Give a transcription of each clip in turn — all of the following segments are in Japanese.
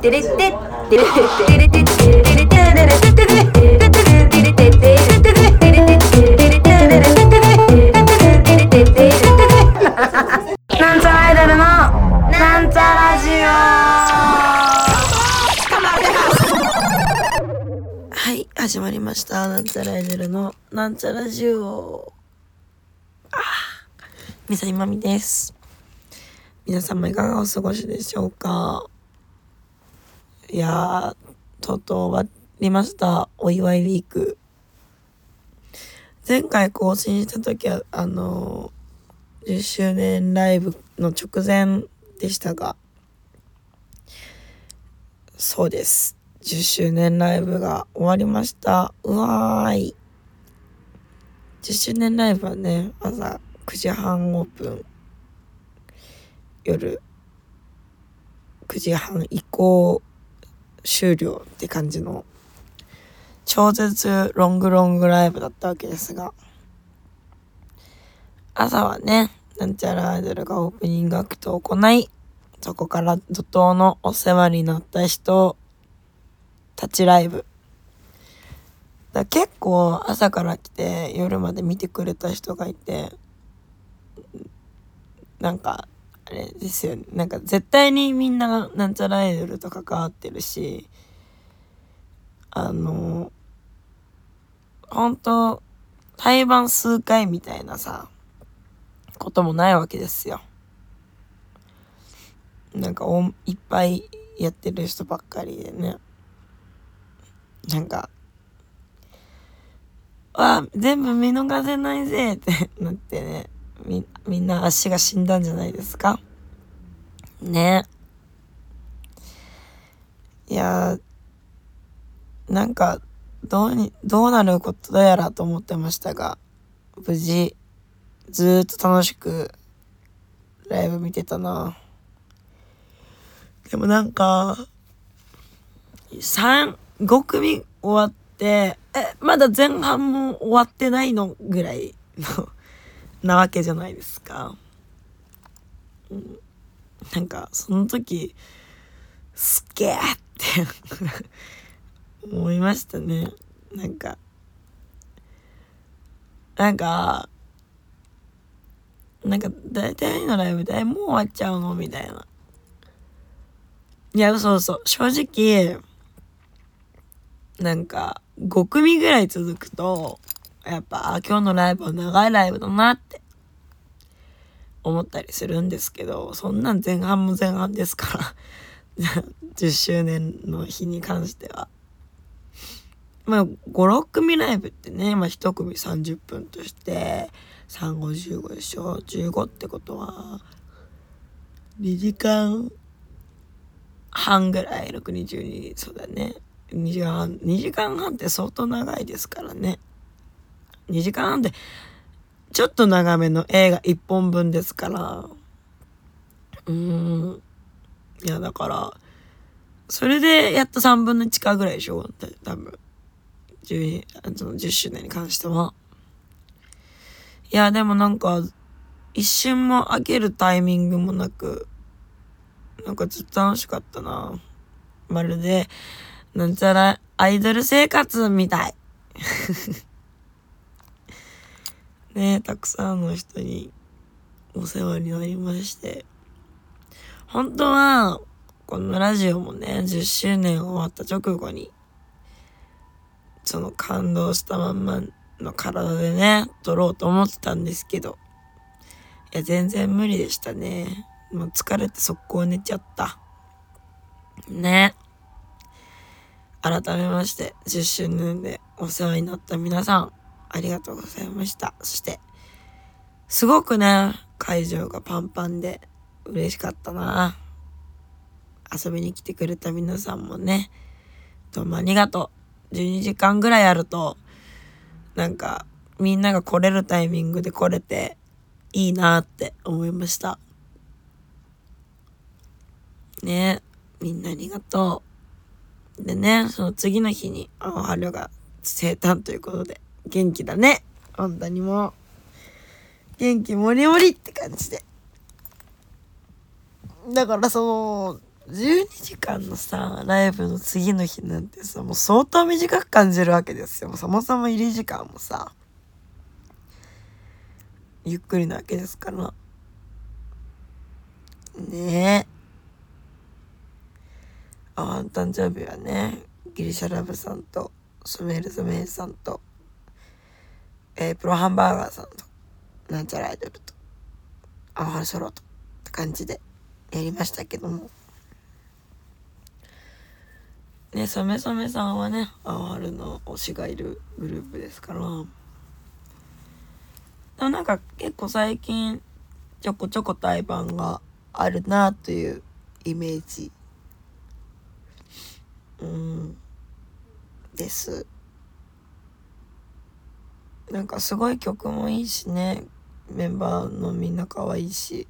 テレテテテレテレテテテレテレテテテテテ始まりました。なんちゃらエネルのなんちゃらジオ。ああ、みさいまみです。皆様いかがお過ごしでしょうかいやー、とうとう終わりました。お祝いウィーク。前回更新した時は、あのー、10周年ライブの直前でしたが、そうです。10周年ライブが終わりました。うわーい。10周年ライブはね、朝9時半オープン。夜9時半以降終了って感じの超絶ロングロングライブだったわけですが、朝はね、なんちゃらアイドルがオープニングアクトを行い、そこから怒涛のお世話になった人たちライブ。だ結構朝から来て夜まで見てくれた人がいて、なんか、あれですよね。なんか絶対にみんながなんちゃらアイドルと関わってるし、あの、本当対バン数回みたいなさ、こともないわけですよ。なんかおいっぱいやってる人ばっかりでね。なんか、わあ、全部見逃せないぜってなってね。み、みんな足が死んだんじゃないですか？ね。いやー、なんか、どうに、どうなることやらと思ってましたが、無事、ずっと楽しく、ライブ見てたな。でもなんか、3、5組終わって、え、まだ前半も終わってないのぐらいの、なわけじゃないですか。うん、なんか、その時、すげえって思いましたね。なんか、なんか、なんか、大体のライブでもう終わっちゃうのみたいな。いや、そうそう。正直、なんか、5組ぐらい続くと、やっぱ、今日のライブは長いライブだなって、思ったりするんですけど、そんなん前半も前半ですから、10周年の日に関しては。まあ、5、6組ライブってね、まあ1組30分として、3、5、15でしょ ?15 ってことは、2時間半ぐらい、6、22、そうだね。2時間半、2時間半って相当長いですからね。2時間半で、ちょっと長めの映画1本分ですから。うーん。いや、だから、それでやっと3分の1かぐらいでしょ？多分。10, その10周年に関しては。いや、でもなんか、一瞬も開けるタイミングもなく、なんかずっと楽しかったな。まるで、なんちゃらアイドル生活みたい。ねたくさんの人にお世話になりまして。本当は、このラジオもね、10周年終わった直後に、その感動したまんまの体でね、撮ろうと思ってたんですけど、いや、全然無理でしたね。もう疲れて速攻寝ちゃった。ね。改めまして、10周年でお世話になった皆さん、ありがとうございました。そして、すごくね、会場がパンパンで嬉しかったな。遊びに来てくれた皆さんもね、どうもありがとう。12時間ぐらいあると、なんか、みんなが来れるタイミングで来れて、いいなって思いました。ねみんなありがとう。でね、その次の日に、青春が生誕ということで、元気だね。本当にもう、元気もりもりって感じで。だからその、12時間のさライブの次の日なんてさもう相当短く感じるわけですよそもそも入り時間もさゆっくりなわけですからねえあ誕生日はねギリシャラブさんとスメールズメイさんと、えー、プロハンバーガーさんとなんちゃらアイドルとアワハルソロとって感じでやりましたけども。ねソメソメさんはねアワハルの推しがいるグループですから。でもなんか結構最近ちょこちょこ対バンがあるなというイメージうんです。なんかすごい曲もいいしね。メンバーのみんな可愛いし。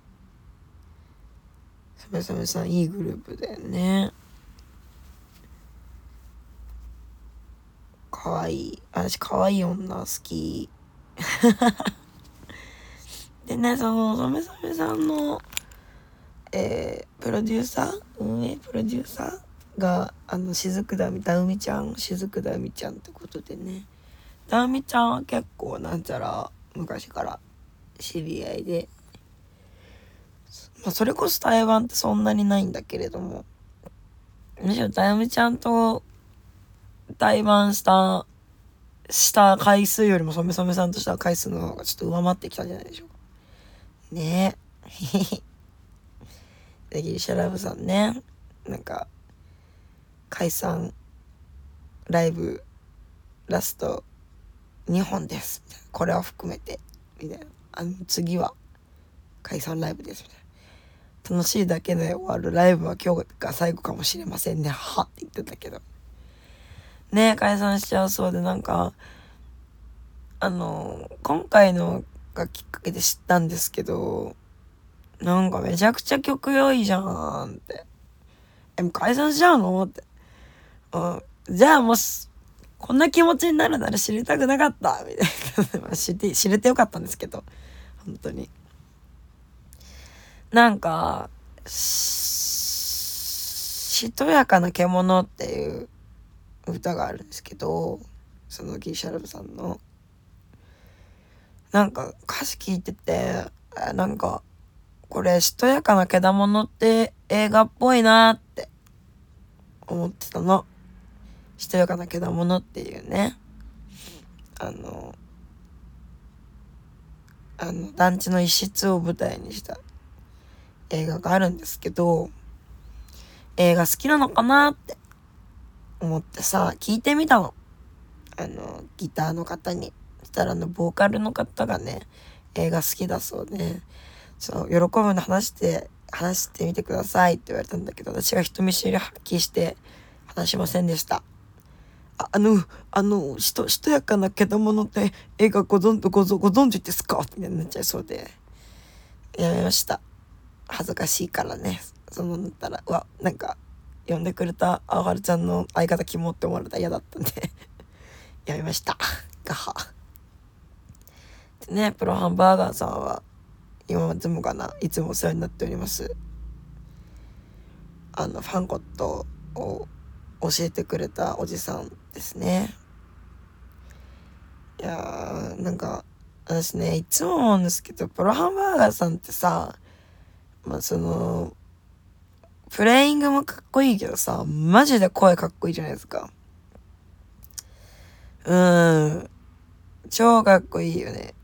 サメサメさんいいグループだよね。可愛い。私可愛い女好き。でねそのサメサメさんのえー、プロデューサー？運営プロデューサー？があの雫だみだうみちゃん雫だみちゃんってことでね。だうみちゃんは結構なんちゃら昔から知り合いで、まあ、それこそ台湾ってそんなにないんだけれどもむしろだうみちゃんと対バンしたした回数よりも染染さんとした回数の方がちょっと上回ってきたんじゃないでしょうか。ね。えでギリシャラブさんね。なんか解散ライブラスト2本です。これを含めて。みたいな。あの次は解散ライブです。みたいな。楽しいだけで終わるライブは今日が最後かもしれませんね。はって言ってたけど。ね解散しちゃうそうでなんかあの今回のがきっかけで知ったんですけどなんかめちゃくちゃ曲良いじゃんって。え、もう解散しちゃうのって。うん。じゃあもし、こんな気持ちになるなら知りたくなかった みたいな。知って、知れてよかったんですけど。本当に。なんか、しとやかな獣っていう歌があるんですけど、そのギリシャルブさんの。なんか歌詞聞いてて、なんか、これ、しとやかなけだものって映画っぽいなって思ってたの。しとやかなけだものっていうね。あの、あの、団地の一室を舞台にした映画があるんですけど、映画好きなのかなって思ってさ、聞いてみたの。あの、ギターの方に。そしたらあの、ボーカルの方がね、映画好きだそうで、そう、喜ぶの話して、話してみてくださいって言われたんだけど、私が人見知り発揮して話しませんでした。あの、あの、しと、しとやかなけどものって映画ご存、ごご存知ですか？ってなっちゃいそうで、やめました。恥ずかしいからね。そのなったら、うわ、なんか、呼んでくれたあはるちゃんの相方キモって思われたら嫌だったんで やめました。ガハ。でね、プロハンバーガーさんは、今つもかな？いつもお世話になっておりますあのファンコットを教えてくれたおじさんですねいやーなんか私ねいつも思うんですけどプロハンバーガーさんってさまあそのプレイングもかっこいいけどさマジで声かっこいいじゃないですかうん超かっこいいよね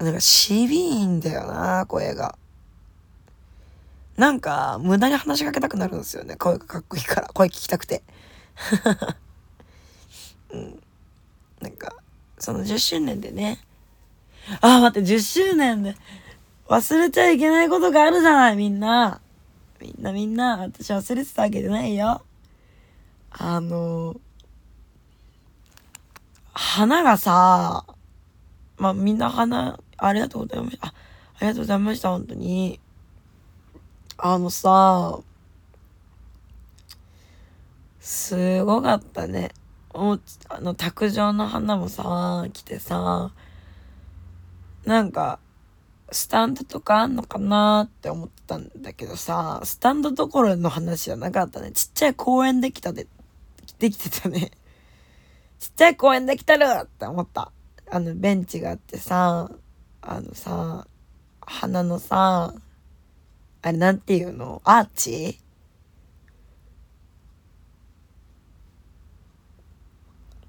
なんか、しびいんだよな、声が。なんか、無駄に話しかけたくなるんですよね。声がかっこいいから。声聞きたくて。うん。なんか、その10周年でね。あ、待って、10周年で。忘れちゃいけないことがあるじゃない、みんな。みんなみんな、私忘れてたわけじゃないよ。あの、花がさ、まあみんな花ありがとうございました。あ、ありがとうございました、本当に。あのさ、すごかったね。おあの、卓上の花もさ、来てさ、なんか、スタンドとかあんのかなって思ってたんだけどさ、スタンドどころの話じゃなかったね。ちっちゃい公園できたで、できてたね。ちっちゃい公園できてるって思った。あの、ベンチがあってさ、あのさ、花のさ、あれなんていうの？アーチ？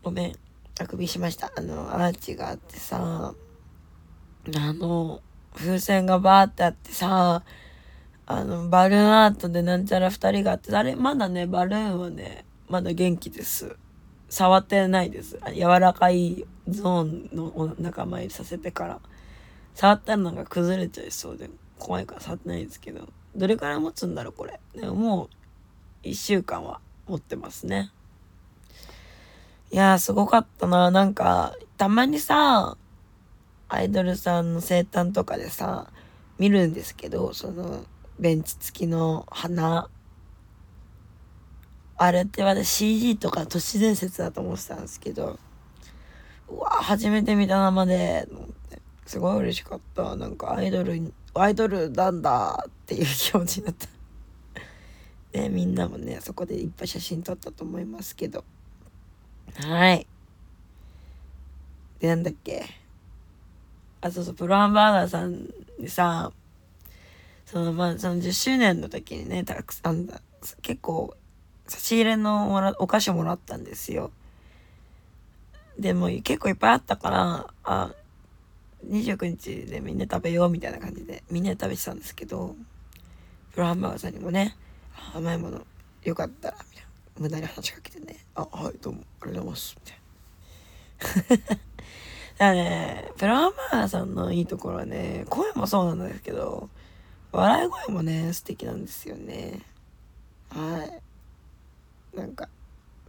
ごめん。あくびしました。あの、アーチがあってさ、あの、風船がバーってあってさ、あの、バルーンアートでなんちゃら二人があって、あれ、まだね、バルーンはね、まだ元気です。触ってないです。柔らかいゾーンの仲間入りさせてから。触ったらなんか崩れちゃいそうで、怖いから触ってないですけど、どれくらい持つんだろう、これ。でももう、一週間は持ってますね。いやー、すごかったな。なんか、たまにさ、アイドルさんの生誕とかでさ、見るんですけど、その、ベンチ付きの花。あれって私 CG とか都市伝説だと思ってたんですけど、うわ初めて見た生で、すごい嬉しかった。なんかアイドル、アイドルなんだっていう気持ちになった。ね、みんなもね、そこでいっぱい写真撮ったと思いますけど。はい。で、なんだっけ？あ、そうそう、プロハンバーガーさんにさ、その、まあ、その10周年の時にね、たくさん、結構、差し入れのお菓子もらったんですよ。でも結構いっぱいあったから、あ、29日でみんな食べようみたいな感じで、みんなで食べてたんですけど、プロハンバーガーさんにもね、甘いものよかったら、みたいな。無駄に話しかけてね、あ、はい、どうも、ありがとうございます、みたいな。だね、プラハンバーガーさんのいいところはね、声もそうなんですけど、笑い声もね、素敵なんですよね。はい。なんか、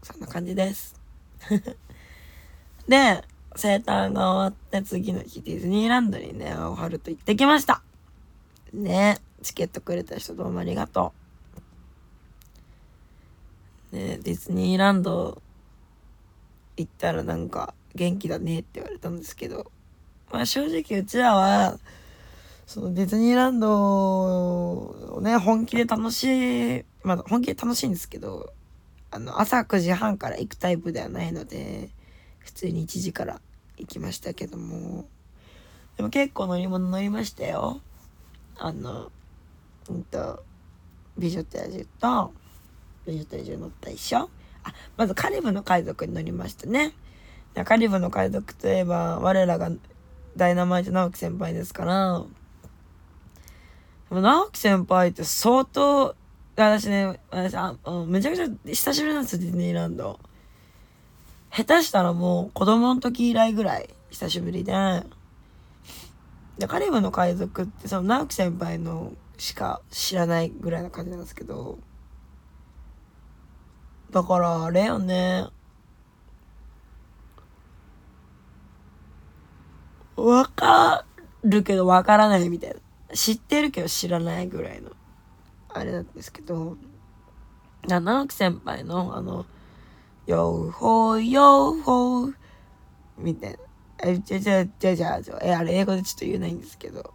そんな感じです。で、生誕が終わって次の日ディズニーランドにね、青春と行ってきました。ね、チケットくれた人どうもありがとう。ね、ディズニーランド行ったらなんか、元気だねって言われたんですけど、まあ正直うちらは、そのディズニーランドをね、本気で楽しい、まあ本気で楽しいんですけど、あの、朝9時半から行くタイプではないので、普通に1時から行きましたけども、でも結構乗り物乗りましたよ。あの、うんと、美女と野獣と、美女と野獣乗ったでしょあ、まずカリブの海賊に乗りましたね。カリブの海賊といえば、我らがダイナマイト直樹先輩ですから、直樹先輩って相当、私ね、私あ、めちゃくちゃ久しぶりなんですよ、ディズニーランド。下手したらもう子供の時以来ぐらい久しぶりで。で、カリブの海賊ってその直樹先輩のしか知らないぐらいな感じなんですけど、だからあれよね、わかるけどわからないみたいな。知ってるけど知らないぐらいの、あれなんですけど、七木先輩の、あの、ヨーホーヨーホーみたいな。え、じゃじゃじゃじゃじゃ、え、あれ英語でちょっと言えないんですけど。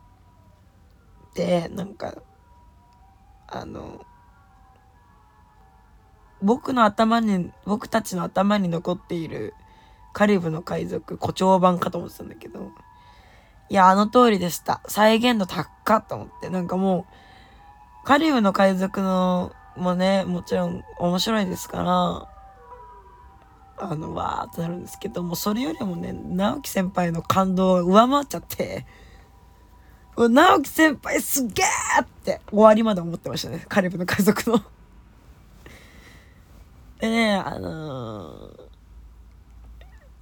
で、なんか、あの、僕の頭に、僕たちの頭に残っているカリブの海賊誇張版かと思ってたんだけど、いや、あの通りでした。再現度高っと思って。なんかもう、カリブの海賊のもね、もちろん面白いですから、あの、わーってなるんですけども、それよりもね、直樹先輩の感動が上回っちゃって、直樹先輩すげーって終わりまで思ってましたね。カリブの海賊のでね、あのー、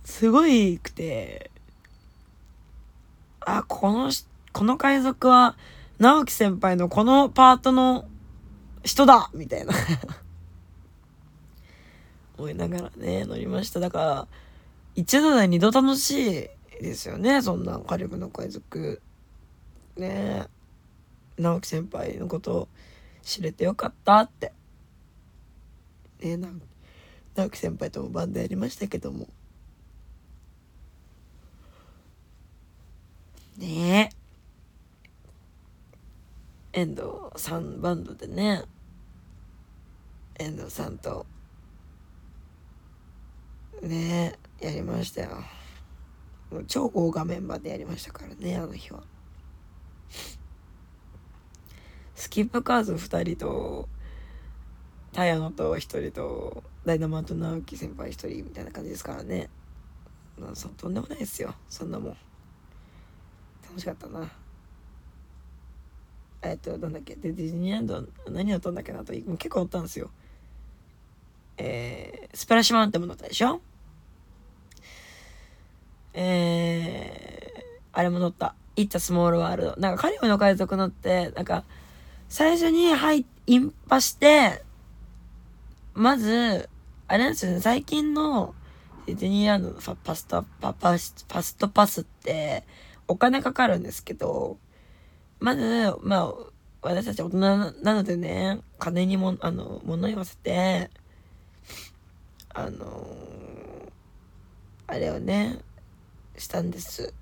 すごいくて、あ、この、この海賊は、直樹先輩のこのパートの人だみたいな 思いながらね、乗りました。だから、一度で二度楽しいですよね、そんなカリブの海賊。ね直樹先輩のこと知れてよかったって。ね直樹先輩ともバンドやりましたけども。ね遠藤さんバンドでね。遠藤さんと。ねやりましたよ。超豪華メンバーでやりましたからねあの日は。スキップカーズ2人とタヤノと1人とダイナマート直樹先輩1人みたいな感じですからね。まあそとんでもないですよ。そんなもん。楽しかったな。えっとなんだっけ。でディズニーランド何乗ったんだっけなと結構乗ったんですよ。えー、スプラッシュマウンテンも乗ったでしょ？えー、あれも乗った。イッタスモールワールド。なんかカリブの海賊乗って、なんか、最初に、はい、インパして、まず、あれなんですよね、最近のディズニーランドのファパスト、パパス、パストパスって、お金かかるんですけど、まず、まあ、私たち大人なのでね、金にも、あの、物言わせて、あのあれをね、したんです。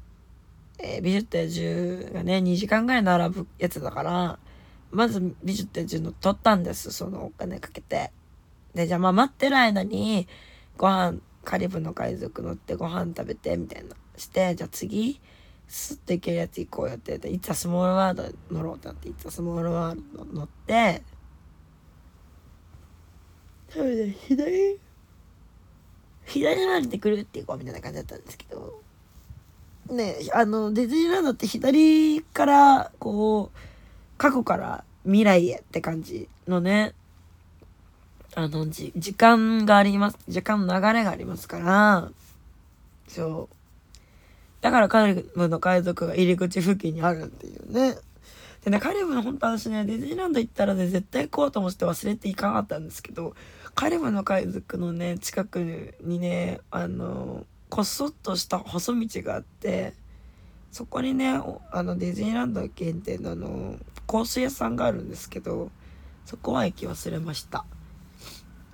えー、美術って10がね、2時間ぐらい並ぶやつだから、まず美術って10の取ったんです。そのお金かけて。で、じゃあまあ待ってる間に、ご飯、カリブの海賊乗ってご飯食べて、みたいな。して、じゃあ次、スッと行けるやつ行こうよって言って、いつはスモールワールド乗ろうってなって、いつはスモールワールド乗って、多分ね、左、左回りで来るって行こうみたいな感じだったんですけど、ね、あの、ディズニーランドって左から、こう、過去から未来へって感じのね、あの、じ、時間があります。時間の流れがありますから、そう。だからカリブの海賊が入り口付近にあるっていうね。でね、カリブの本当私ね、ディズニーランド行ったらね、絶対行こうと思って忘れていかなかったんですけど、カリブの海賊のね、近くにね、あの、こっそっとした細道があってそこにねあのディズニーランド限定のあの香水屋さんがあるんですけどそこは行き忘れました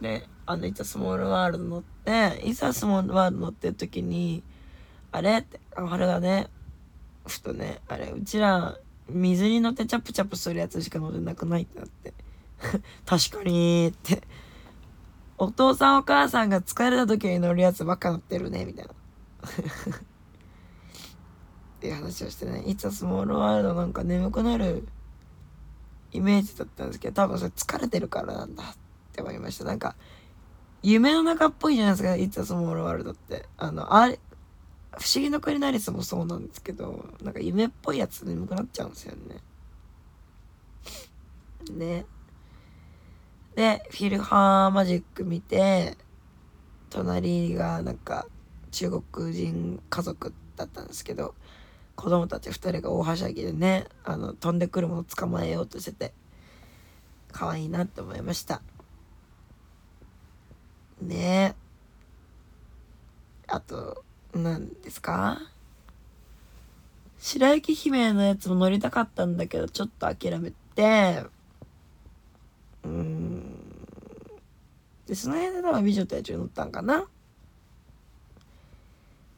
であのいざスモールワールド乗っていざスモールワールド乗ってる時にあれ？ってあれがね。ふとねあれうちら水に乗ってチャプチャプするやつしか乗れなくないってなって。確かにって。お父さんお母さんが疲れた時に乗るやつばっか乗ってるね、みたいな。っていう話をしてね、いつスモールワールドなんか眠くなるイメージだったんですけど、多分それ疲れてるからなんだって。思いました。なんか、夢の中っぽいじゃないですか、いつスモールワールドって。あの、あれ、不思議の国ナリスもそうなんですけど、なんか夢っぽいやつ眠くなっちゃうんですよね。ね。で、フィルハーマジック見て、隣がなんか中国人家族だったんですけど、子供たち2人が大はしゃぎでね、あの、飛んでくるもの捕まえようとしてて、可愛いなって思いました。ね。あと、何ですか？白雪姫のやつも乗りたかったんだけど、ちょっと諦めて、うん。で、その辺で多分美女と野獣乗ったんかな。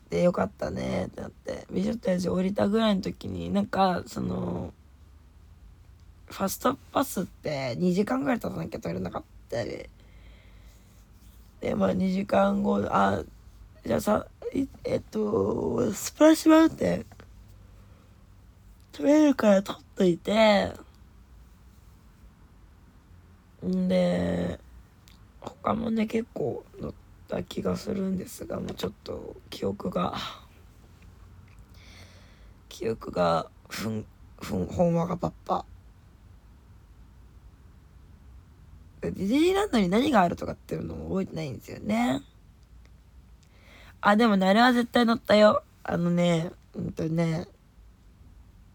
で、よかったね。ってなって、美女と野獣降りたぐらいの時に、なんか、その、ファストパスって2時間ぐらい経たなきゃ取れなかったで、で、まあ2時間後、あ、じゃあさ、えっと、スプラッシュマウンテン、取れるから取っといて、んで、他もね結構乗った気がするんですがもうちょっと記憶が。記憶がふんふんほんわがパッパ。ディズニーランドに何があるとかっていうのも覚えてないんですよね。あでもねあれは絶対乗ったよ。あのねうんとね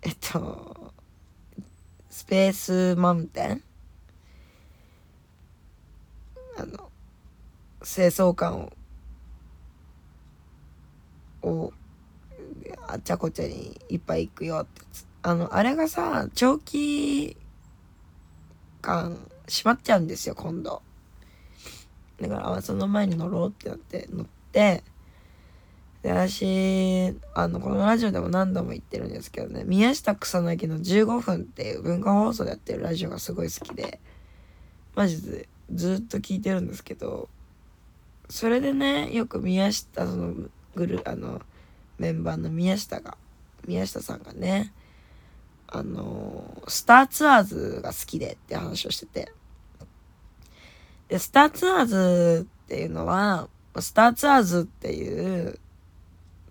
えっとスペースマウンテンあの清掃官ををあっちゃこちゃにいっぱい行くよって。あのあれがさ長期間閉まっちゃうんですよ今度。だからその前に乗ろうってなって乗ってで私あのこのラジオでも何度も言ってるんですけどね宮下草薙の15分っていう文化放送でやってるラジオがすごい好きでマジでずっと聞いてるんですけどそれでねよく宮下そのグルあのメンバーの宮下が宮下さんがねあのスターツアーズが好きでって話をしててでスターツアーズっていうのはスターツアーズっていう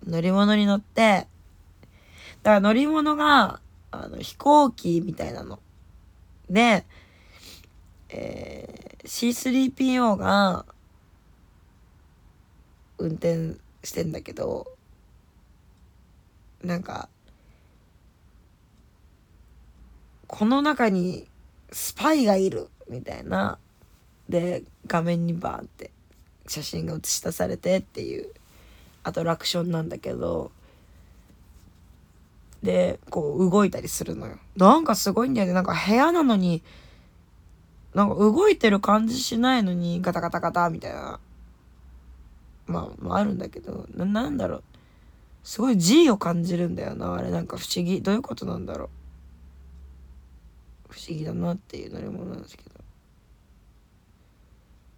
乗り物に乗って、だから乗り物が、あの、飛行機みたいなの。で、えー、C3PO が、運転してんだけど、なんか、この中にスパイがいるみたいな。で、画面にバーンって写真が映し出されてっていうアトラクションなんだけど。でこう動いたりするのよ。なんかすごいんだよね。なんか部屋なのになんか動いてる感じしないのにガタガタガタみたいな。まあ、まあ、あるんだけど。ななんだろう。すごい G を感じるんだよなあれ。なんか不思議。どういうことなんだろう。不思議だなっていう乗り物なんですけど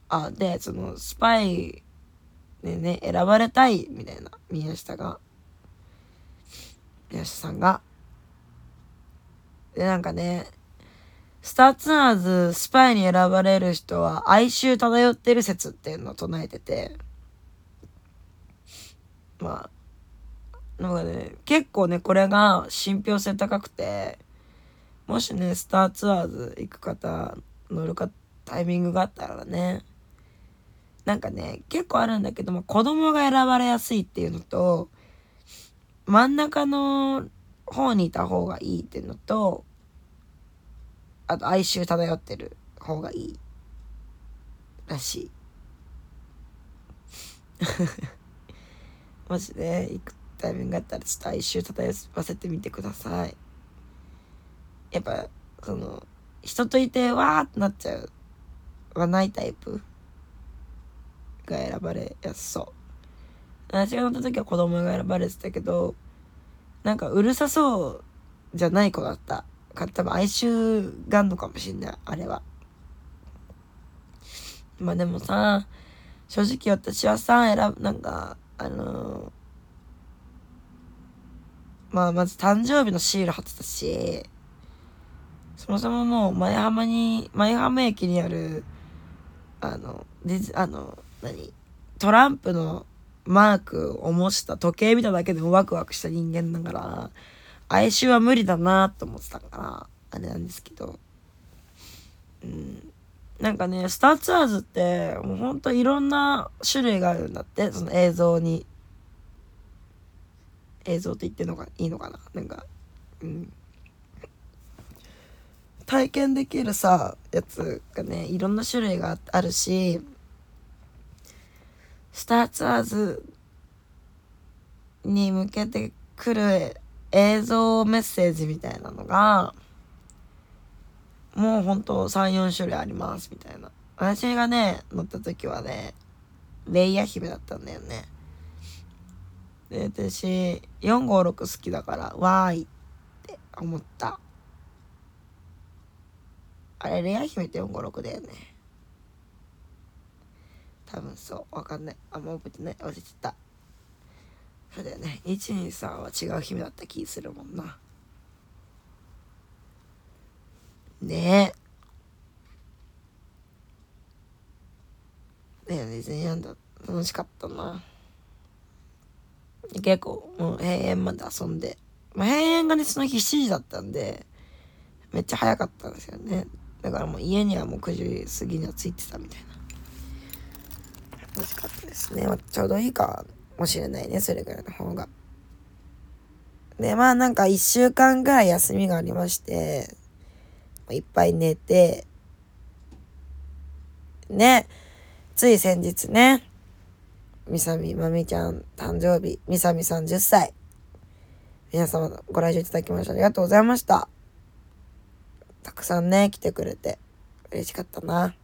あでそのスパイでね、選ばれたい、みたいな、宮下が。宮下さんが。で、なんかね、スターツアーズスパイに選ばれる人は哀愁漂ってる説っていうのを唱えてて、まあ、なんかね、結構ね、これが信憑性高くて、もしね、スターツアーズ行く方、乗るか、タイミングがあったらね、なんかね、結構あるんだけども、子供が選ばれやすいっていうのと、真ん中の方にいた方がいいっていうのと、あと哀愁漂ってる方がいいらしい。もしね、行くタイミングがあったらちょっと哀愁漂わせてみてください。やっぱ、その、人といてわーってなっちゃうはないタイプ。が選ばれやすそう。私が乗った時は子供が選ばれてたけど、なんかうるさそうじゃない子だった。か多分哀愁があんのかもしんない、あれは。まあでもさ、正直私はさ、選ぶ、なんか、あのー、まあまず誕生日のシール貼ってたし、そもそももう前浜に、前浜駅にある、あの、ディ、あの、何トランプのマークを模した時計見ただけでもワクワクした人間だから、哀愁は無理だなと思ってたから、あれなんですけど。うん。なんかね、スターツアーズって、もうほんといろんな種類があるんだって、その映像に。映像って言ってんのがいいのかななんか、うん。体験できるさ、やつがね、いろんな種類があるし、スターツアーズに向けてくる映像メッセージみたいなのが、もうほんと3、4種類ありますみたいな。私がね、乗った時はね、レイヤ姫だったんだよね。で、私、456好きだから、わーいって思った。あれ、レイヤ姫って456だよね。多分そう。わかんない。あんま覚えてない。忘れてた。そうだよね。123は違う姫だった気するもんな。ね。えね。えディズニーランド楽しかったな。結構もう閉園まで遊んで、まあ、閉園がねその日7時だったんでめっちゃ早かったんですよね。だからもう家にはもう9時過ぎには着いてたみたいな美味しかったですね。まあ、ちょうどいいかもしれないね、それぐらいの方が。で、まあなんか一週間ぐらい休みがありまして、いっぱい寝て、ね、つい先日ね、みさみまみちゃん誕生日、みさみさん10歳。皆様ご来場いただきましてありがとうございました。たくさんね、来てくれて。嬉しかったな。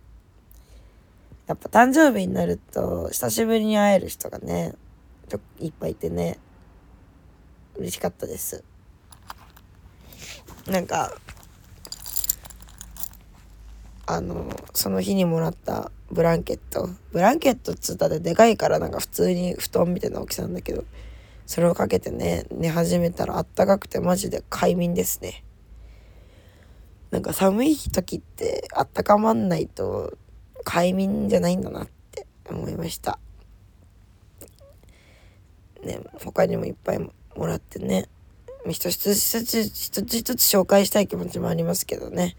やっぱ誕生日になると、久しぶりに会える人がね、人いっぱいいてね嬉しかったです。なんかあのその日にもらったブランケット。ブランケットっつったってでかいからなんか普通に布団みたいな大きさなんだけどそれをかけてね寝始めたらあったかくてマジで快眠ですね。なんか寒い時ってあったかまんないと快眠じゃないんだなって思いました。ね他にもいっぱいもらってね。一つ一つ一つ一つ紹介したい気持ちもありますけどね。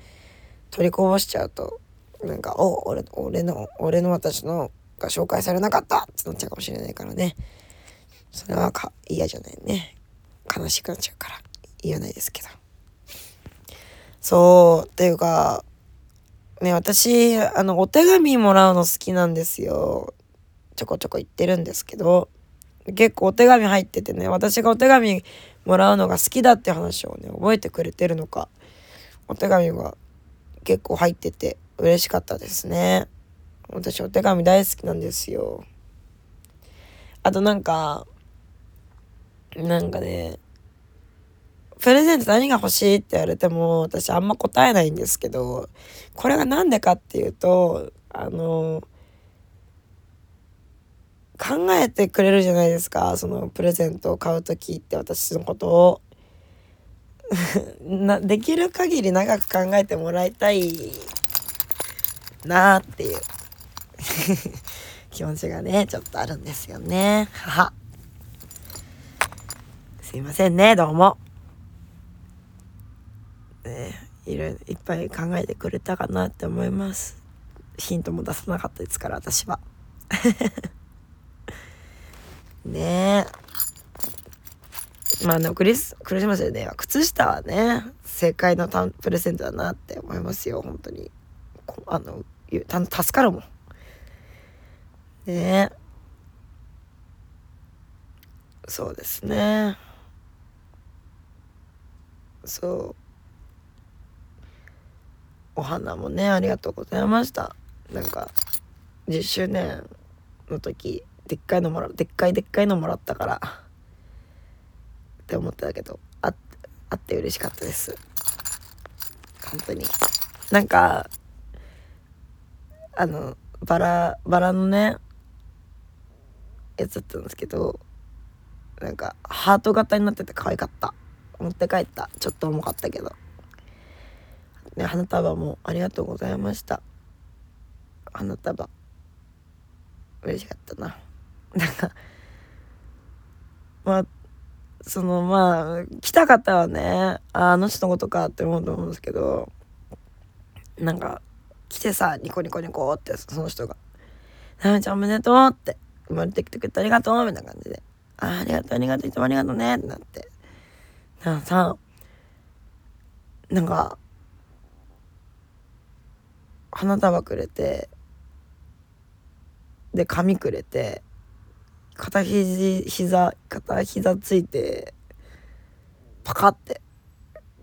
取りこぼしちゃうとなんか「お俺俺の俺の私のが紹介されなかった!」ってなっちゃうかもしれないからね。それはか嫌じゃないね。悲しくなっちゃうから言わないですけど。そうっていうかね私あのお手紙もらうの好きなんですよ。ちょこちょこ言ってるんですけど。結構お手紙入っててね私がお手紙もらうのが好きだって話をね覚えてくれてるのか。お手紙が結構入ってて嬉しかったですね。私お手紙大好きなんですよ。あとなんかなんかねプレゼント何が欲しいって言われても私あんま答えないんですけどこれが何でかっていうとあの考えてくれるじゃないですかそのプレゼントを買う時って私のことを。なできる限り長く考えてもらいたいなーっていう。気持ちがねちょっとあるんですよね。はは。すいませんねどうも。ねいろいろいっぱい考えてくれたかなって思いますヒントも出さなかったですから私は ねえ。まあ、あの、クリス、クリスマスでね、靴下はね、正解のタンプレゼントだなって思いますよ、本当に。あの、助かるもん。ねえ。そうですね。そう。お花もね、ありがとうございました。なんか、10周年の時、でっかいのもらでっかいでっかいのもらったからって思ってたけどああって嬉しかったです。本当に。なんかあのバラバラのねやつだったんですけどなんかハート型になってて可愛かった。持って帰った。ちょっと重かったけど。ね花束もありがとうございました。花束。嬉しかったな。なんかまあそのまあ来た方はねあの人のことかって思うと思うんですけどなんか来てさニコニコニコってその人が「なめちゃんおめでとう」って生まれてきてくれてありがとうみたいな感じで「あありがとうありがとういつもありがとうね」ってなって。なんかさなんか花束くれてで髪くれて片肘膝片膝ついてパカって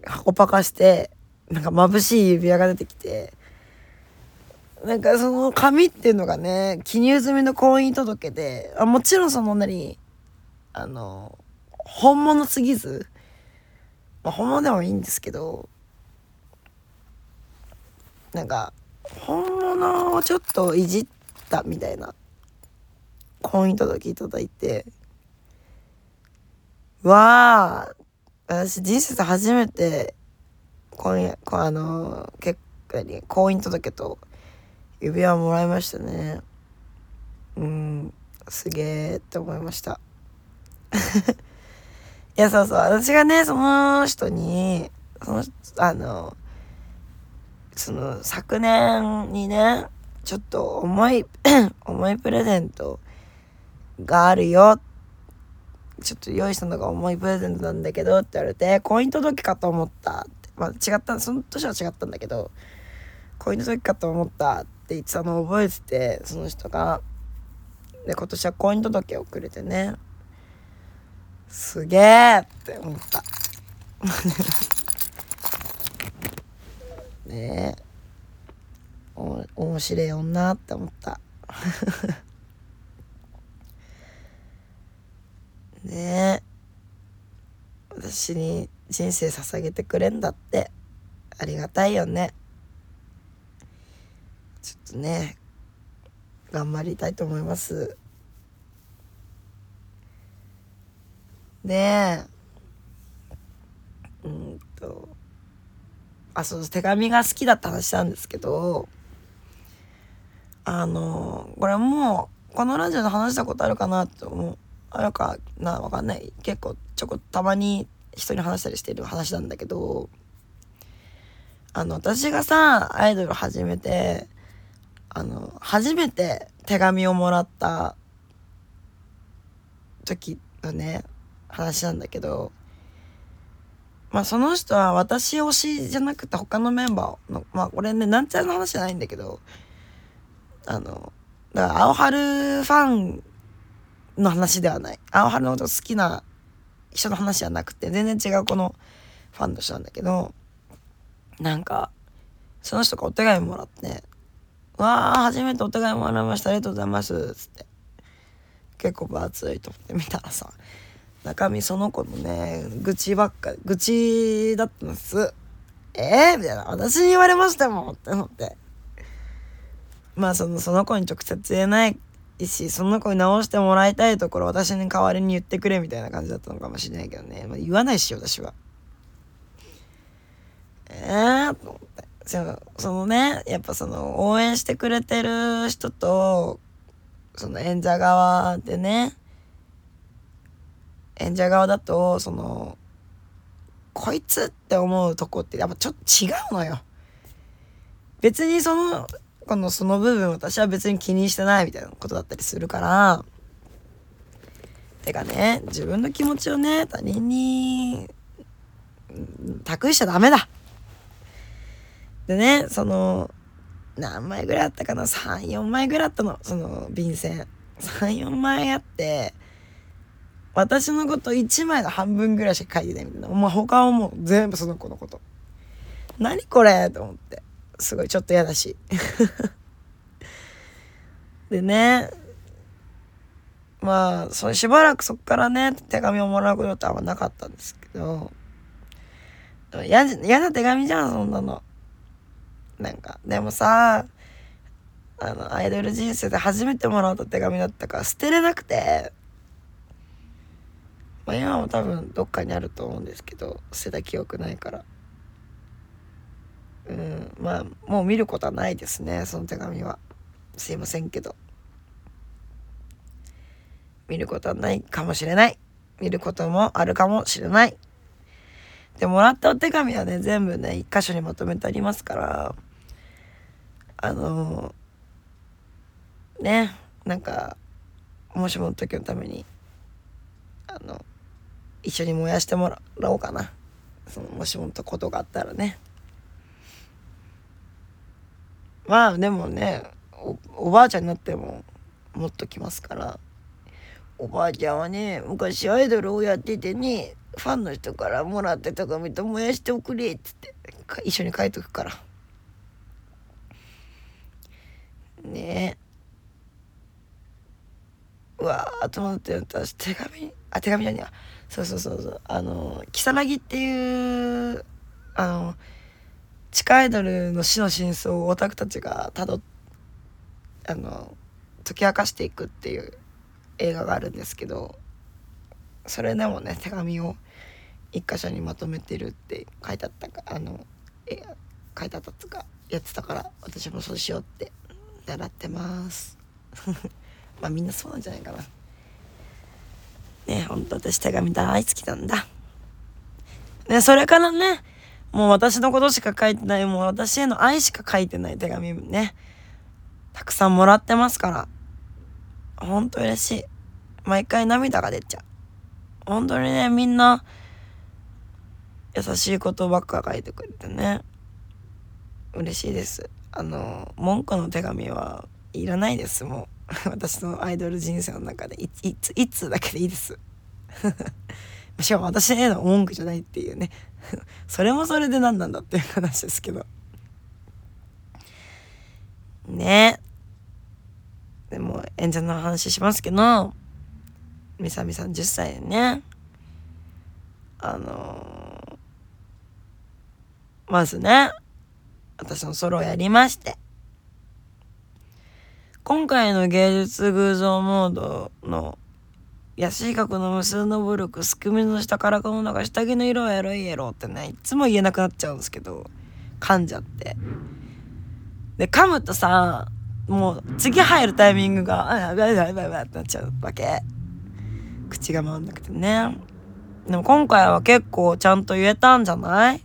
箱パカしてなんか眩しい指輪が出てきてなんかその紙っていうのがね記入済みの婚姻届であもちろんその何あの本物すぎず、まあ、本物でもいいんですけどなんか本物をちょっといじったみたいな婚姻届いただいて、わあ、私人生で初めて、婚姻、あの、結果に婚姻届と指輪もらいましたね。うん、すげえって思いました。いや、そうそう、私がね、その人に、その、あの、その昨年にね、ちょっと重い 重いプレゼントがあるよ。ちょっと用意したのが重いプレゼントなんだけどって言われて、婚姻届かと思ったって。まあ違った、その年は違ったんだけど、婚姻届かと思ったって言ってたのを覚えてて、その人が。で、今年は婚姻届をくれてね。すげえって思った。ね。えお面白え女って思った。ね。え私に人生捧げてくれんだって。ありがたいよね。ちょっとね頑張りたいと思います。ね。えうんと。あそう手紙が好きだった話なんですけどあのこれもうこのラジオで話したことあるかなと思う。あるかなわかんない。結構ちょこたまに人に話したりしてる話なんだけどあの私がさアイドル始めてあの初めて手紙をもらった時のね話なんだけどまあその人は私推しじゃなくて他のメンバーのまあこれねなんちゃらの話じゃないんだけどあのだから青春ファンの話ではない。青春のこと好きな人の話じゃなくて全然違うこのファンの人なんだけどなんかその人がお手紙もらって「わあ初めてお手紙もらいました。ありがとうございます」つって結構分厚いと思って見たらさ中身その子のね愚痴ばっか愚痴だったんです。えー、みたいな。私に言われましたもんって思って。まあそのその子に直接言えないしその子に直してもらいたいところ私に代わりに言ってくれみたいな感じだったのかもしれないけどね、まあ、言わないし私は。ええー、と思って。そのねやっぱその応援してくれてる人とその演者側でね演者側だとそのこいつって思うとこってやっぱちょっと違うのよ。別にそのこのその部分私は別に気にしてないみたいなことだったりするから。てかね自分の気持ちをね他人に託しちゃダメだ。でねその何枚ぐらいあったかな？34枚ぐらいあったの。その便箋。34枚あって私のこと1枚の半分ぐらいしか書いてないみたいな。もう他はもう全部その子のこと。何これと思って。すごいちょっと嫌だし。でね、まあ、そしばらくそっからね、手紙をもらうことってあんまなかったんですけど、嫌な手紙じゃん、そんなの。なんか、でもさ、あの、アイドル人生で初めてもらった手紙だったから捨てれなくて、まあ、今も多分どっかにあると思うんですけど捨てた記憶ないから。うんまあもう見ることはないですねその手紙は。すいませんけど。見ることはないかもしれない。見ることもあるかもしれない。でもらったお手紙はね全部ね一箇所にまとめてありますから。あの、ねなんかもしもの時のためにあの一緒に燃やしてもらおうかな。そのもしもとことがあったらね。まあでもねおばあちゃんになってももっと来ますから。おばあちゃんはね昔アイドルをやっててねファンの人からもらってた紙と燃やしておくれっつって一緒に書いとくから。ね。えうわーと思って私手紙あ手紙じゃねえやそうそうそうそうあの如月っていうあの地下アイドルの死の真相をオタクたちがたどあの解き明かしていくっていう映画があるんですけどそれでもね手紙を一箇所にまとめてるって書いてあったかあのえ書いてあったとかやってたから私もそうしようって習ってます まあみんなそうなんじゃないかな。ね、ほんと私手紙大好きなんだ。ね、それからね、もう私のことしか書いてない、もう私への愛しか書いてない手紙ね、たくさんもらってますから。ほんと嬉しい。毎回涙が出ちゃう。本当にね、みんな、優しいことばっか書いてくれてね。嬉しいです。あの、文句の手紙はいらないです、もう。私のアイドル人生の中でいついつだけでいいです。しかも私への文句じゃないっていうね。それもそれで何なんだっていう話ですけど。ね。でも演者の話しますけどみさみさん10歳でね。あのー、まずね私のソロをやりまして。今回の芸術偶像モードの安い角の無数のブロックすくみの下からこの中下着の色はエロいエロってねいつも言えなくなっちゃうんですけど噛んじゃって。で噛むとさもう次入るタイミングがあやばいやばいやばいってなっちゃうわけ口が回んなくてねでも今回は結構ちゃんと言えたんじゃない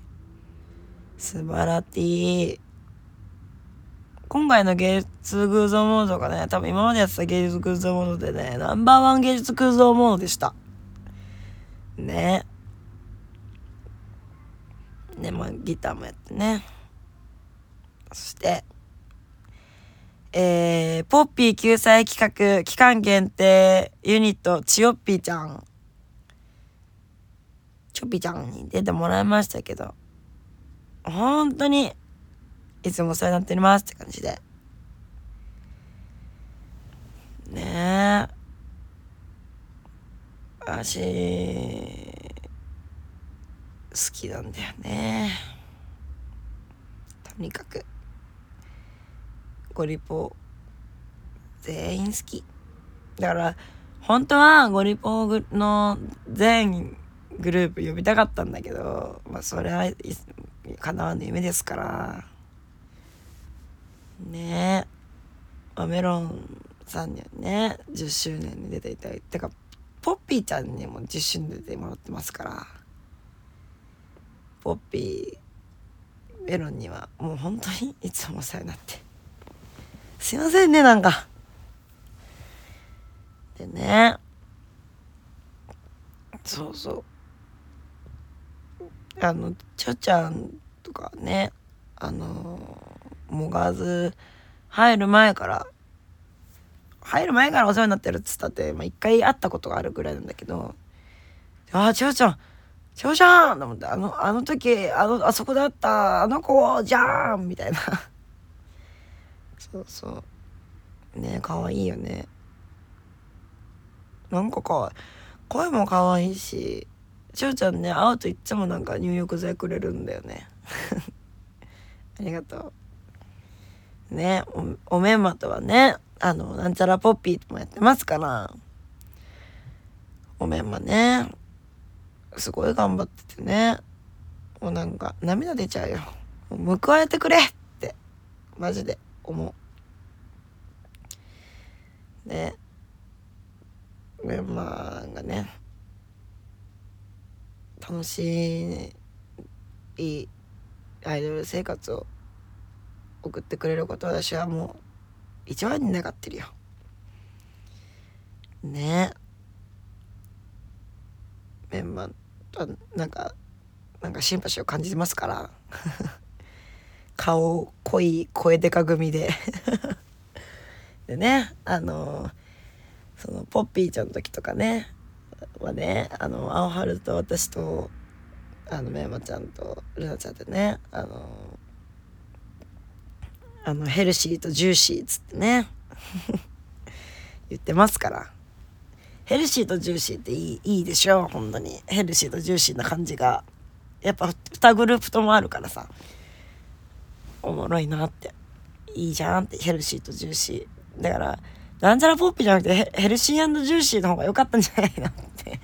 素晴らしい今回の芸術偶像モードがね、多分今までやってた芸術偶像モードでね、ナンバーワン芸術偶像モードでした。ね。で、まあ、ギターもやってね。そして、えー、ポッピー救済企画、期間限定ユニット、チヨッピーちゃん。チョッピーちゃんに出てもらいましたけど、本当にいつもお世話になっておりますって感じで。ねえ。私、好きなんだよね。とにかく。ゴリポ、全員好き。だから、本当はゴリポの全グループ呼びたかったんだけど、まあそれは叶わぬ夢ですから。ね。えメロンさんにはね10周年に出ていただいてかポッピーちゃんにも10周年出てもらってますから。ポッピーメロンにはもう本当にいつもお世話になって。すいませんねなんか。でね。そうそう。あのちょちゃんとかねあのもがず入る前から入る前からお世話になってるっつったって、まあ、一回会ったことがあるぐらいなんだけどああ千代ちゃん千代ちゃんと思ってあのあの時あのあそこだったあの子じゃんみたいな。そうそう。ね可愛いよね。なんかか声も可愛いし千代ちゃんね会うといっつもなんか入浴剤くれるんだよね。ありがとう。ねおめんまとはねあのなんちゃらポッピーもやってますから。おめんまねすごい頑張っててね。もうなんか涙出ちゃうよ。もう報われてくれってマジで思う。ね。メンマがね楽しいアイドル生活を送ってくれること私はもう一番に願ってるよ。ね。メンバーとなんかなんかシンパシーを感じてますから。顔濃い声でか組で。でねあのそのポッピーちゃんの時とかね。はねあの青春と私とあのメンマちゃんとルナちゃんでねあのあのヘルシーとジューシーっつってね。言ってますから。ヘルシーとジューシーっていいいいでしょ本当に。ヘルシーとジューシーな感じが。やっぱ2グループともあるからさ。おもろいなって。いいじゃんって。ヘルシーとジューシー。だからなんちゃらポッピじゃなくてヘルシージューシーの方が良かったんじゃないなって。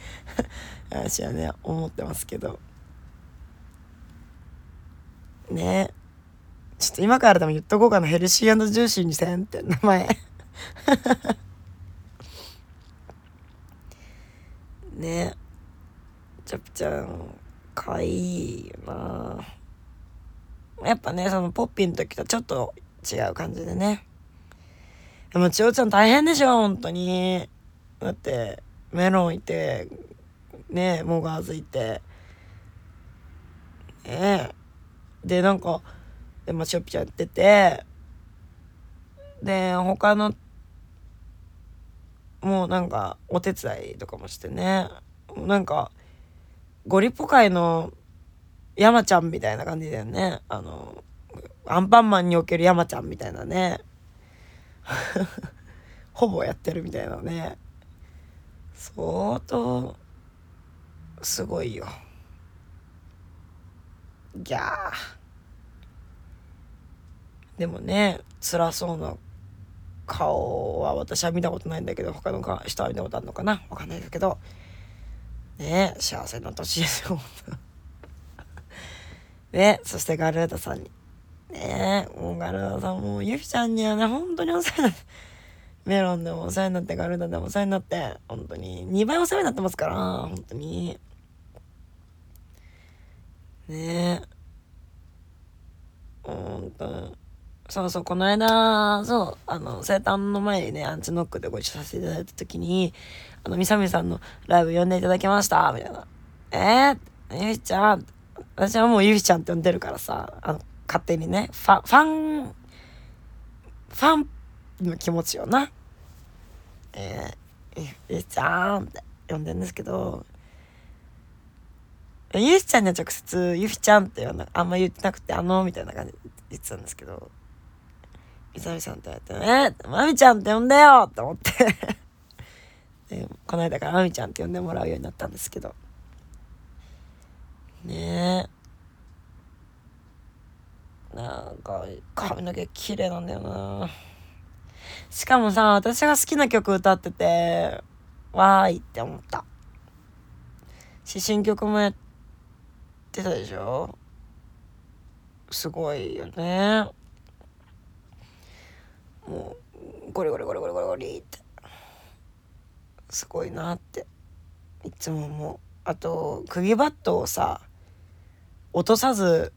私はね思ってますけど。ね。ちょっと今からでも言っとこうかな。ヘルシージューシーにせんって名前 ねチャプちゃん、かわいいよなやっぱね、そのポッピーの時とちょっと違う感じでね。でも、千代ちゃん大変でしょ、本当に。だって、メロンいて、ねモガーズいて。ねで、なんか、で、まあ、しょっぴちゃんやってて、で、他の、もうなんか、お手伝いとかもしてね、なんか、ゴリポ界の山ちゃんみたいな感じだよね。あの、アンパンマンにおける山ちゃんみたいなね。ほぼやってるみたいなね。相当、すごいよ。ギャーでもね辛そうな顔は私は見たことないんだけど他の人は見たことあるのかな？わかんないけど。ね幸せな年ですよねそしてガルーダさんに。ねもうガルーダさんもゆきちゃんにはね本当にお世話になってメロンでもお世話になってガルーダでもお世話になって本当に2倍お世話になってますから本当に。ねえ本当そうそう、この間、そう、あの、生誕の前にね、アンチノックでご一緒させていただいた時に、あの、みさみさんのライブ呼んでいただきました、みたいな。えー、ゆいちゃん、私はもうゆいちゃんって呼んでるからさ、あの、勝手にね、ファン、ファン、ファンの気持ちよな。えー、ゆいちゃんって呼んでるんですけど、ゆいちゃんには直接、ゆいちゃんって呼んだあんま言ってなくて、あの、みたいな感じで言ってたんですけど、いさみさんとやって、えまみちゃんって呼んでよって思って で、この間からまみちゃんって呼んでもらうようになったんですけど。ねえ。なんか、髪の毛綺麗なんだよな。しかもさ、私が好きな曲歌ってて、わーいって思った。し、新曲もやってたでしょ？すごいよね。もうゴリゴリゴリゴリゴリゴリって。すごいなって。いつも思う。あと釘バットをさ落とさず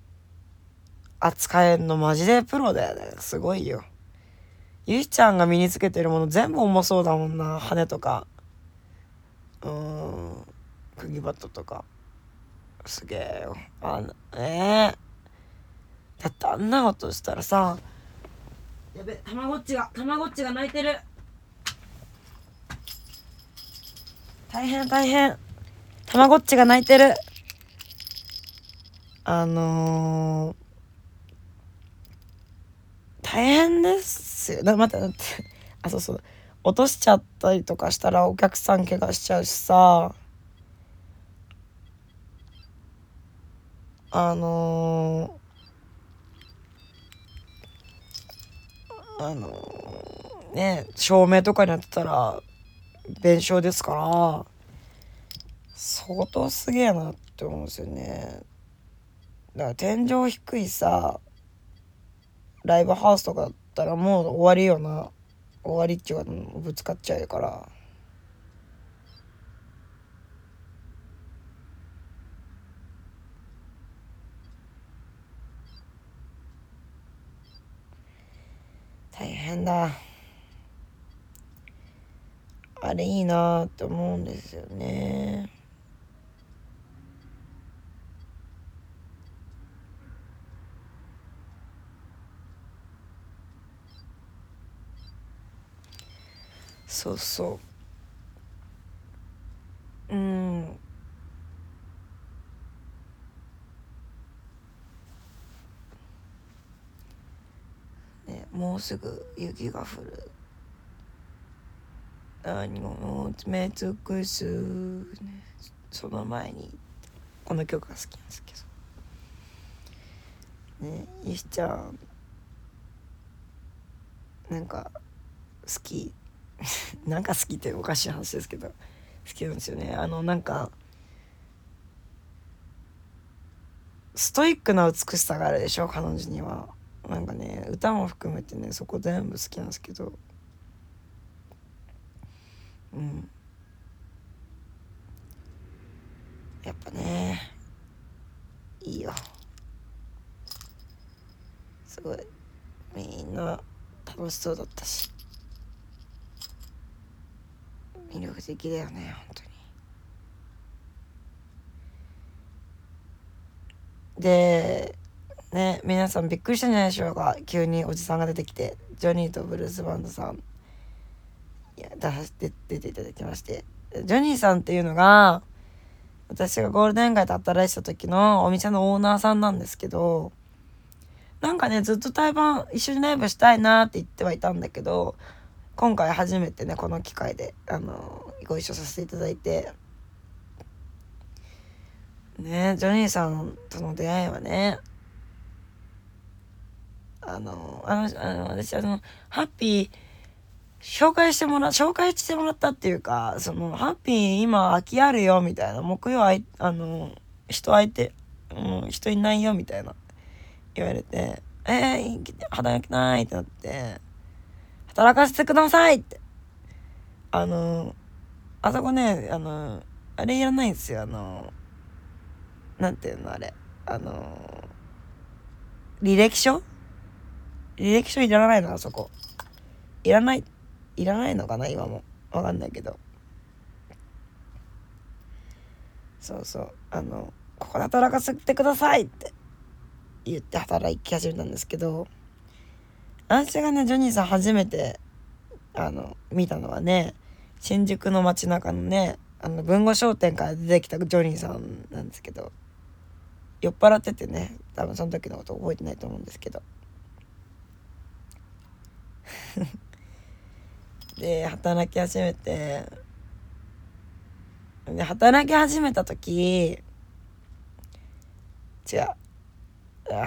扱えんのマジでプロだよね。すごいよ。ゆいちゃんが身につけてるもの全部重そうだもんな。羽とか。うん。釘バットとか。すげえよ。あええー、だってあんなことしたらさやべたまごっちがたまごっちが泣いてる。大変大変。たまごっちが泣いてる。あのー、大変ですよ。待って待って。あそうそう。落としちゃったりとかしたらお客さん怪我しちゃうしさ。あのーあのね照明とかになってたら弁償ですから。相当すげえなって思うんですよね。だから天井低いさライブハウスとかだったらもう終わりよな。終わりっていうかぶつかっちゃうから。大変だ。あれいいなって思うんですよね。そうそううんもうすぐ雪が降る何を目尽くす、ね、その前にこの曲が好きなんですけど。ねゆしちゃんなんか好き。なんか好きっておかしい話ですけど好きなんですよね。あのなんかストイックな美しさがあるでしょ彼女には。なんかね歌も含めてねそこ全部好きなんですけど。うん。やっぱねいいよ。すごい。みんな楽しそうだったし。魅力的だよね本当に。でね皆さんびっくりしたんじゃないでしょうか。急におじさんが出てきてジョニーとブルースバンドさん。いや出出ていただきまして。ジョニーさんっていうのが私がゴールデン街で働いてた時のお店のオーナーさんなんですけどなんかねずっと対バン一緒にライブしたいなって言ってはいたんだけど今回初めてねこの機会であのご一緒させていただいて。ねジョニーさんとの出会いはねあのあのあの私あのハッピー紹介してもら紹介してもらったっていうかそのハッピー今空きあるよみたいな木曜あいあの人相手、うん、人いないよみたいな言われてえー、働きないってなって働かせてくださいって。あのあそこねあのあれいらないんですよあのなんていうのあれあの履歴書履歴書いらないのあそこ。いらないいらないのかな今も。わかんないけど。そうそう。あのここで働かせてくださいって。言って働き始めたんですけど私がねジョニーさん初めてあの見たのはね新宿の街中のねあの文語商店から出てきたジョニーさんなんですけど酔っ払っててね多分その時のこと覚えてないと思うんですけど。で働き始めて。で働き始めた時違う。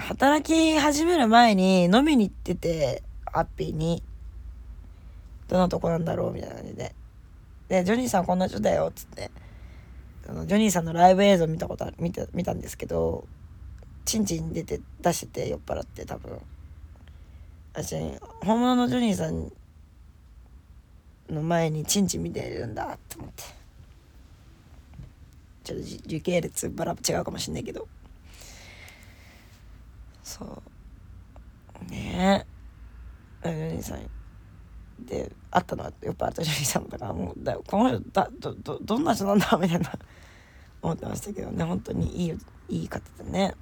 働き始める前に飲みに行っててハッピーに。どんなとこなんだろうみたいな感じで。でジョニーさんこんな人だよっつって。あのジョニーさんのライブ映像見たことある見た見たんですけどチンチン出て出してて酔っ払って多分。私本物のジョニーさんの前にチンチン見てるんだって思って。ちょっと時系列バラ違うかもしんないけど。そう。ね。えジョニーさんで会ったのは酔っ払ったジョニーさんだからもうだこの人だどどどんな人なんだみたいな。思ってましたけどね。本当にいいいい方でね。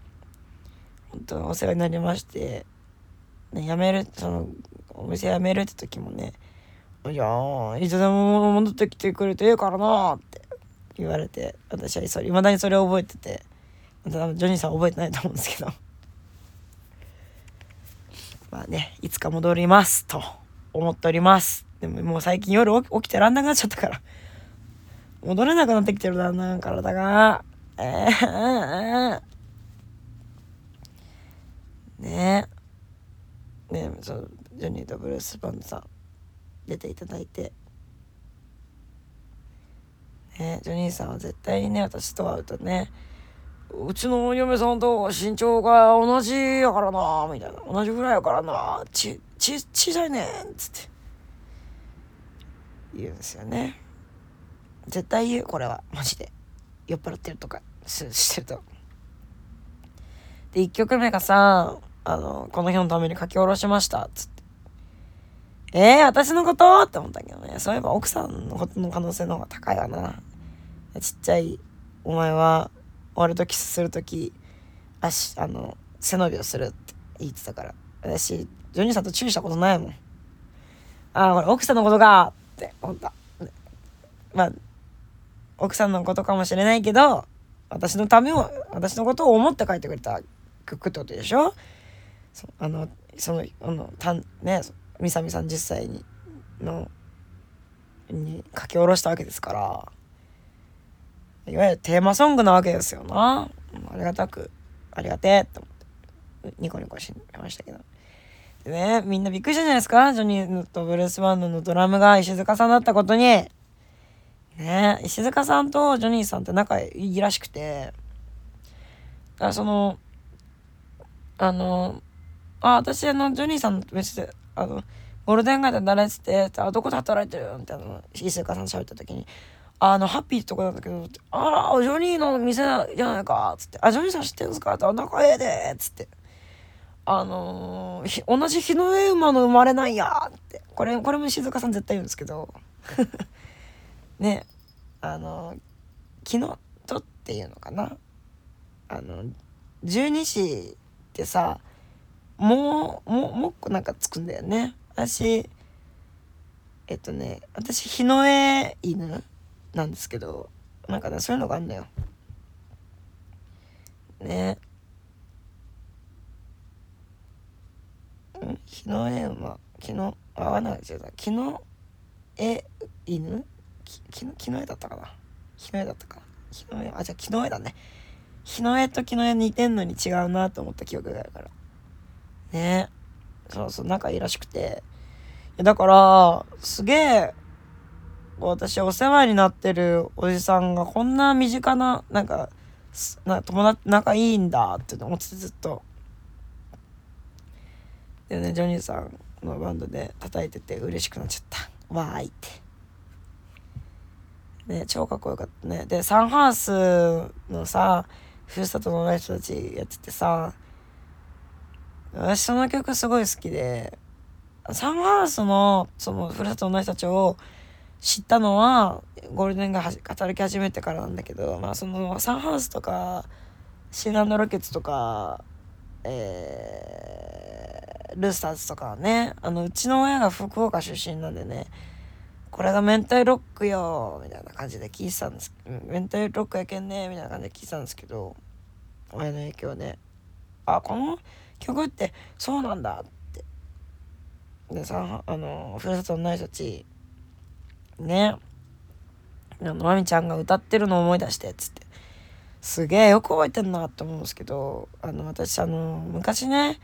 本当お世話になりまして、ね、辞めるそのお店辞めるって時もね「いやいつでも戻ってきてくれてええからな」って言われて私はそれいまだにそれを覚えてて多分ジョニーさん覚えてないと思うんですけど。まあねいつか戻りますと思っております。でももう最近夜起きてらんなくなっちゃったから。戻れなくなってきてるだんだん体がえー、ねえ。ねそうジョニーとブルスバンドさん出ていただいて。ねジョニーさんは絶対にね私と会うとねうちの嫁さんと身長が同じやからなみたいな。同じぐらいやからなちち小さいねんつって。言うんですよね。絶対言うこれは。マジで。酔っ払ってるとかしてると。で1曲目がさあのこの日のために書き下ろしましたつって。えー、私のこと？って思ったけどね。そういえば奥さんのことの可能性の方が高いわな。ちっちゃいお前は俺とキスする時足あの背伸びをするって言ってたから。私ジョニーさんとチューしたことないもん。ああこれ奥さんのことか！って思った。まあ奥さんのことかもしれないけど私のためを私のことを思って書いてくれた曲ってことでしょ？そあのそのあのたんねみさみさん10歳にのに書き下ろしたわけですからいわゆるテーマソングなわけですよな。ありがたく、ありがてえって思って、ニコニコしてましたけど。でね、みんなびっくりしたじゃないですかジョニーとブルースバンドのドラムが石塚さんだったことに。ね石塚さんとジョニーさんって仲いいらしくて、だからその、あの、あ、私あの、ジョニーさんと別で、あの、ゴールデン街で誰っつって、あ、どこで働いてるみたいな石塚さん喋った時に、あの、ハッピーってとこなんだけど、あら、ジョニーの店じゃないか、つって、あ、ジョニーさん知ってんすか？って、仲ええで、つって。あのー、同じ日の上馬の生まれなんやって。これ、これも静香さん絶対言うんですけど。ね、あのー、昨日とっていうのかな？あの、十二支ってさ、もう、もう、もう個なんかつくんだよね。私、えっとね、私、日の上犬なんですけどなんかねそういうのがあんだよ。ね。ん日の絵馬昨日合わない違う昨日絵犬？き昨日絵だったかな？日の絵だったか。な日の絵あじゃあ昨日絵だね。日の絵と木の絵似てんのに違うなと思った記憶があるから。ね。そうそう仲いいらしくて。だからすげえ私お世話になってるおじさんがこんな身近ななんかな友達仲いいんだって思っててずっと。でねジョニーさんのバンドで叩いてて嬉しくなっちゃった。わーいって。ね超かっこよかったね。でサンハウスのさふるさとのない人たちやっててさ私その曲すごい好きでサンハウスのそのふるさとの人たちを知ったのはゴールデンが働き始めてからなんだけどまあそのサンハウスとかシーランドロケッツとかえー、ルースターズとかはねあのうちの親が福岡出身なんでねこれが明太ロックよみたいな感じで聞いてたんです明太ロックやけんねみたいな感じで聞いてたんですけど親の影響で。あこの曲ってそうなんだ。ってでさあのふるさとのない人たちね。あのまみちゃんが歌ってるのを思い出してっつって。すげえよく覚えてんなって思うんですけどあの私あの昔ね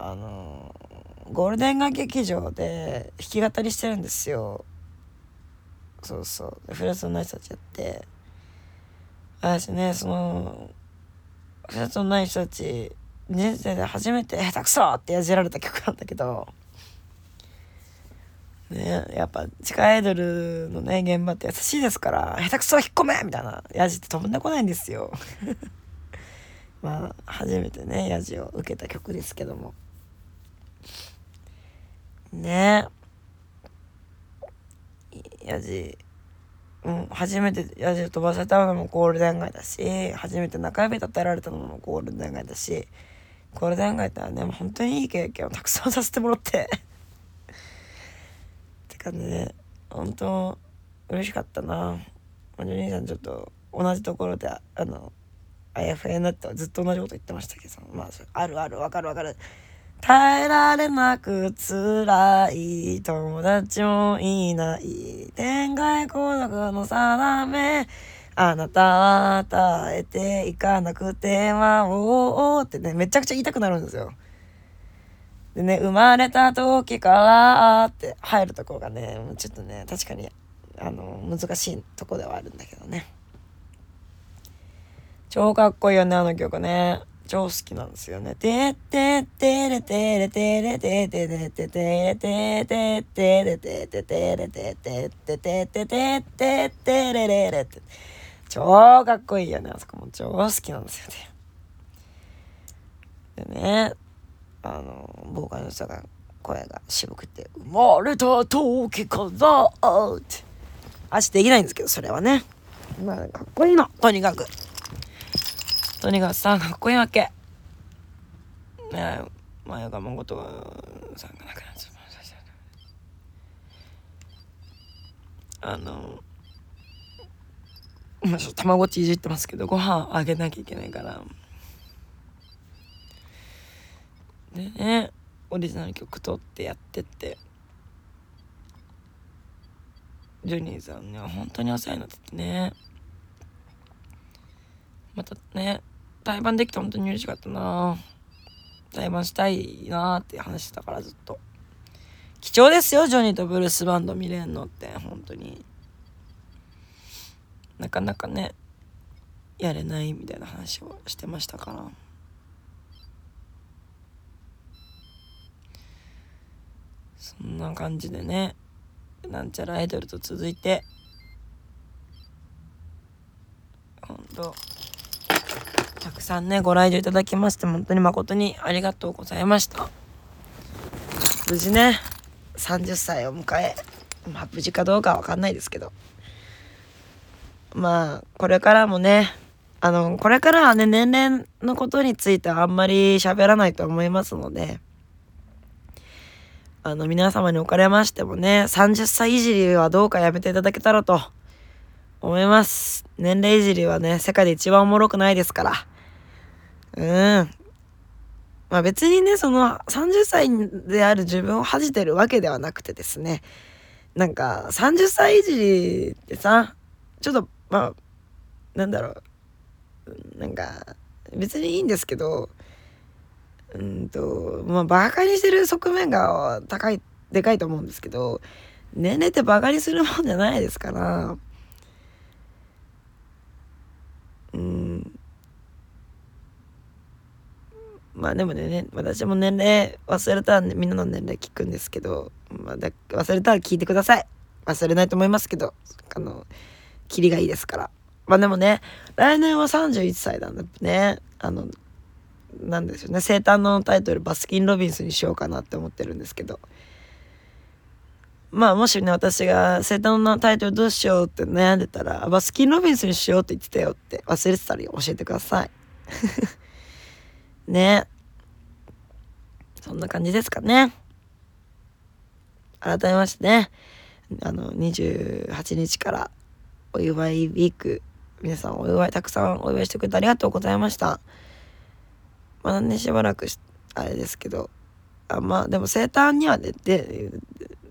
あのゴールデン街劇場で弾き語りしてるんですよ。そうそう。フランスのない人たちやって。私ねそのフランスのない人たち人生で初めて「下手くそ!」ってやじられた曲なんだけど。ねやっぱ地下アイドルのね現場って優しいですから下手くそ引っ込め！みたいなヤジって飛んでこないんですよ。まあ初めてねヤジを受けた曲ですけども。ね。ヤジうん初めてヤジを飛ばされたのもゴールデン街だし初めて中指立てられたのもゴールデン街だしゴールデン街ってはねもう本当にいい経験をたくさんさせてもらって。かね本当嬉しかったな。お兄さんちょっと同じところであのあやふやになってずっと同じこと言ってましたけどまああるあるわかるわかる。耐えられなく辛い友達もいない。天外孤独の定め。あなたは耐えていかなくては、おおってね、めちゃくちゃ言いたくなるんですよ。でね、生まれた時からって入るとこがね、ちょっとね、確かに、あの、難しいとこではあるんだけどね。超かっこいいよね、あの曲ね。超好きなんですよね。てってってれてれてれててれててれてててれてててれてててててててれれれって。超かっこいいよね、あそこも超好きなんですよね。でね、あのボーカルの人が声が渋くて「生まれた時から」って。足できないんですけどそれはね。まあかっこいいの。とにかく。とにかくさかっこいいわけ。ねえ前岡誠さんが亡くなっちゃった。あのまあちょっと卵ちいじってますけどご飯あげなきゃいけないから。でねオリジナル曲撮ってやってって。ジョニーさんね本当にお世話になっててね。またね対バンできて本当に嬉しかったな。対バンしたいなって話してたからずっと。貴重ですよジョニーとブルースバンド見れんのって本当に。なかなかねやれないみたいな話をしてましたから。そんな感じでねなんちゃらアイドルと続いてほんとたくさんねご来場いただきまして本当に誠にありがとうございました。無事ね30歳を迎えまあ無事かどうかは分かんないですけど。まあこれからもねあのこれからはね年齢のことについてはあんまり喋らないと思いますのであの、皆様におかれましてもね、30歳いじりはどうかやめていただけたらと思います。年齢いじりはね、世界で一番おもろくないですから。うん。まあ別にね、その30歳である自分を恥じてるわけではなくてですね、なんか30歳いじりってさ、ちょっと、まあ、なんだろう、なんか別にいいんですけどうんとまあバカにしてる側面が高いでかいと思うんですけど年齢ってバカにするもんじゃないですから。うん。まあでもね私も年齢忘れたら、ね、みんなの年齢聞くんですけど、ま、だ忘れたら聞いてください。忘れないと思いますけどあのキリがいいですから。まあでもね来年は31歳なんだね。あのなんですよね。生誕のタイトルバスキン・ロビンスにしようかなって思ってるんですけど。まあもしね私が生誕のタイトルどうしようって悩んでたらバスキン・ロビンスにしようって言ってたよって忘れてたら教えてください。ね。そんな感じですかね。改めましてね。あの28日からお祝いウィーク皆さんお祝いたくさんお祝いしてくれてありがとうございました。まだねしばらくあれですけど。あまあでも生誕には出て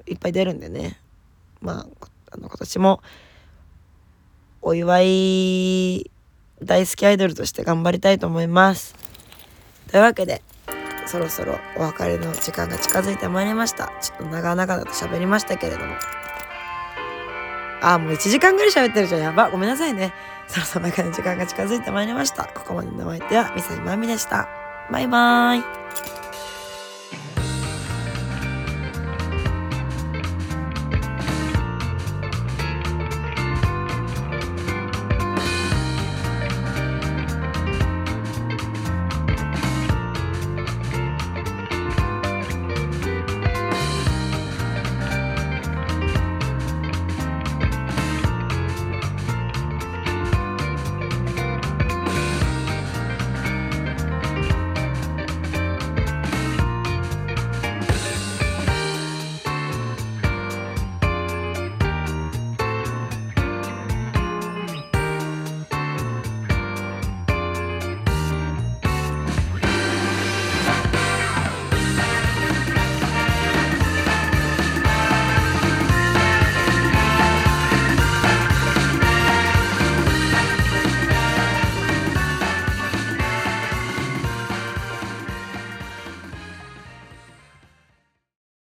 いっぱい出るんでね。まああの今年もお祝い大好きアイドルとして頑張りたいと思います。というわけでそろそろお別れの時間が近づいてまいりました。ちょっと長々だと喋りましたけれども。あもう1時間ぐらい喋ってるじゃん。やば。ごめんなさいね。そろそろ中の時間が近づいてまいりました。ここまでのお相手はミサイマミでした。バイバーイ。